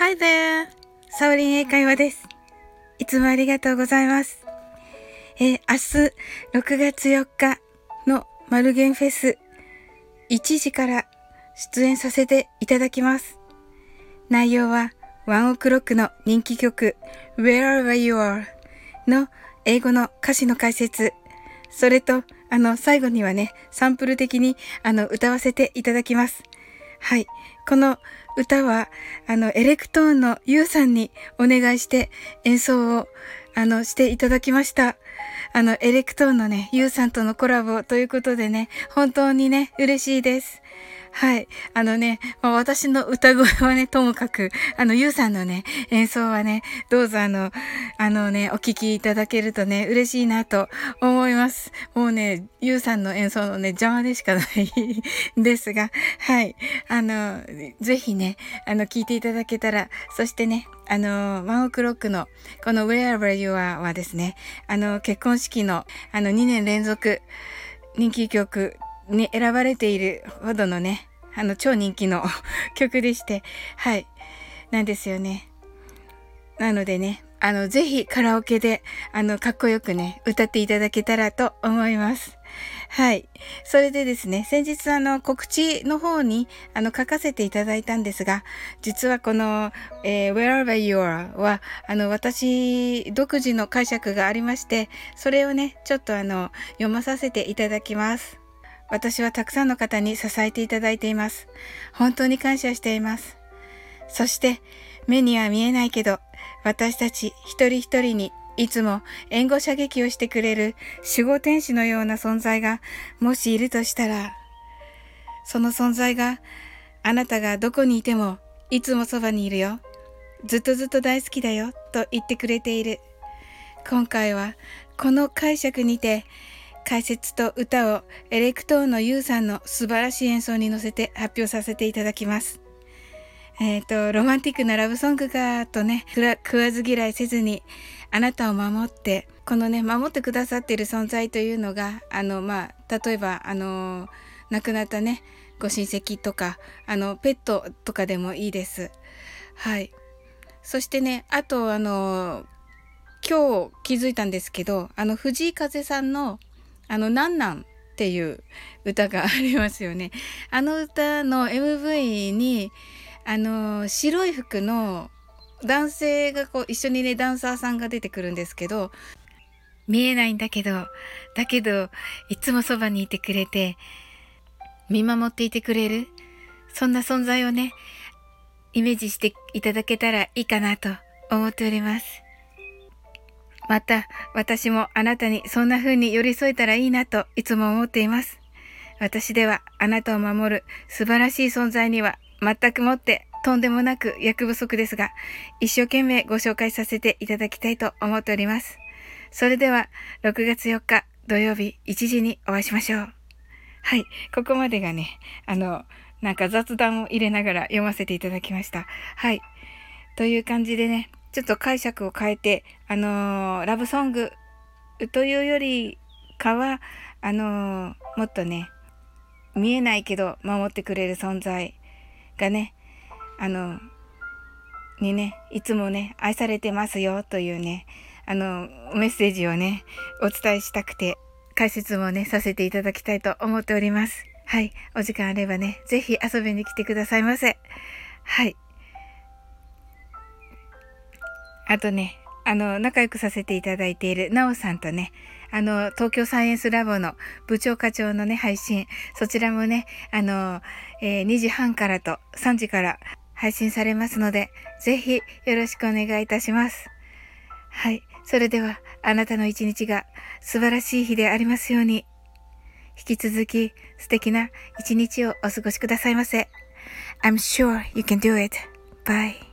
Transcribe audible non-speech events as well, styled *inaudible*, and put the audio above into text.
Hi there! サオリン英会話です。いつもありがとうございます。えー、明日6月4日のマルゲンフェス1時から出演させていただきます。内容はワンオクロックの人気曲 Wherever You Are の英語の歌詞の解説、それとあの最後にはね、サンプル的にあの歌わせていただきます。はい。この歌は、あの、エレクトーンのユウさんにお願いして演奏を、あの、していただきました。あの、エレクトーンのね、ユウさんとのコラボということでね、本当にね、嬉しいです。はい。あのね、まあ、私の歌声はね、ともかく、あの、ゆうさんのね、演奏はね、どうぞあの、あのね、お聴きいただけるとね、嬉しいなと思います。もうね、ゆうさんの演奏のね、邪魔でしかない *laughs* ですが、はい。あの、ぜひね、あの、聴いていただけたら、そしてね、あの、ワンオクロックの、この Wherever You Are はですね、あの、結婚式の、あの、2年連続人気曲に選ばれているほどのね、あの、超人気の *laughs* 曲でして、はい。なんですよね。なのでね、あの、ぜひカラオケで、あの、かっこよくね、歌っていただけたらと思います。はい。それでですね、先日あの、告知の方に、あの、書かせていただいたんですが、実はこの、えー、Wherever You Are は、あの、私、独自の解釈がありまして、それをね、ちょっとあの、読まさせていただきます。私はたくさんの方に支えていただいています。本当に感謝しています。そして、目には見えないけど、私たち一人一人にいつも援護射撃をしてくれる守護天使のような存在がもしいるとしたら、その存在があなたがどこにいてもいつもそばにいるよ。ずっとずっと大好きだよと言ってくれている。今回はこの解釈にて解説と歌をエレクトーンのユウさんの素晴らしい演奏に乗せて発表させていただきます。えっ、ー、と、ロマンティックなラブソングかとね、食わず嫌いせずに、あなたを守って、このね、守ってくださっている存在というのが、あの、まあ、例えば、あの、亡くなったね、ご親戚とか、あの、ペットとかでもいいです。はい。そしてね、あと、あの、今日気づいたんですけど、あの、藤井風さんのあの、なんなんっていう歌がありますよね。あの歌の MV に、あの、白い服の男性がこう一緒にね、ダンサーさんが出てくるんですけど、見えないんだけど、だけど、いつもそばにいてくれて、見守っていてくれる、そんな存在をね、イメージしていただけたらいいかなと思っております。また、私もあなたにそんな風に寄り添えたらいいなといつも思っています。私ではあなたを守る素晴らしい存在には全くもってとんでもなく役不足ですが、一生懸命ご紹介させていただきたいと思っております。それでは、6月4日土曜日1時にお会いしましょう。はい、ここまでがね、あの、なんか雑談を入れながら読ませていただきました。はい。という感じでね、ちょっと解釈を変えて、あのー、ラブソングというよりかは、あのー、もっとね、見えないけど守ってくれる存在がね、あの、にね、いつもね、愛されてますよというね、あの、メッセージをね、お伝えしたくて、解説もね、させていただきたいと思っております。はい。お時間あればね、ぜひ遊びに来てくださいませ。はい。あとね、あの、仲良くさせていただいているなおさんとね、あの、東京サイエンスラボの部長課長のね、配信、そちらもね、あの、えー、2時半からと3時から配信されますので、ぜひよろしくお願いいたします。はい。それでは、あなたの一日が素晴らしい日でありますように、引き続き素敵な一日をお過ごしくださいませ。I'm sure you can do it. Bye.